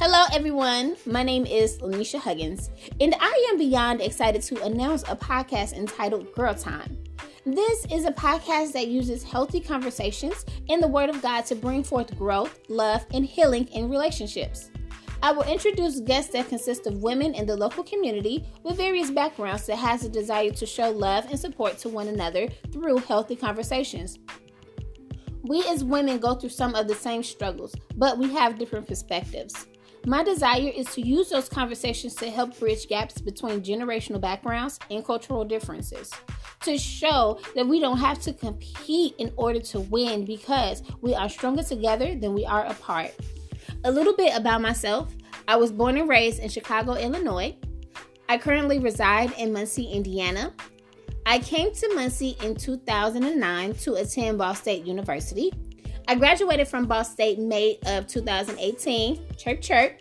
Hello, everyone. My name is Lanisha Huggins, and I am beyond excited to announce a podcast entitled Girl Time. This is a podcast that uses healthy conversations and the Word of God to bring forth growth, love, and healing in relationships. I will introduce guests that consist of women in the local community with various backgrounds that has a desire to show love and support to one another through healthy conversations. We as women go through some of the same struggles, but we have different perspectives. My desire is to use those conversations to help bridge gaps between generational backgrounds and cultural differences. To show that we don't have to compete in order to win because we are stronger together than we are apart. A little bit about myself I was born and raised in Chicago, Illinois. I currently reside in Muncie, Indiana. I came to Muncie in 2009 to attend Ball State University. I graduated from Ball State May of 2018. Chirp, chirp.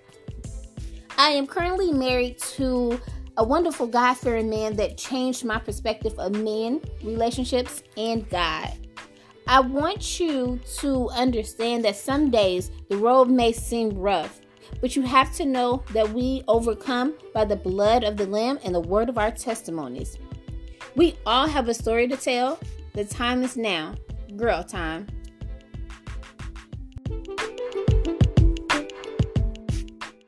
I am currently married to a wonderful God fearing man that changed my perspective of men, relationships, and God. I want you to understand that some days the road may seem rough, but you have to know that we overcome by the blood of the Lamb and the word of our testimonies. We all have a story to tell. The time is now. Girl time.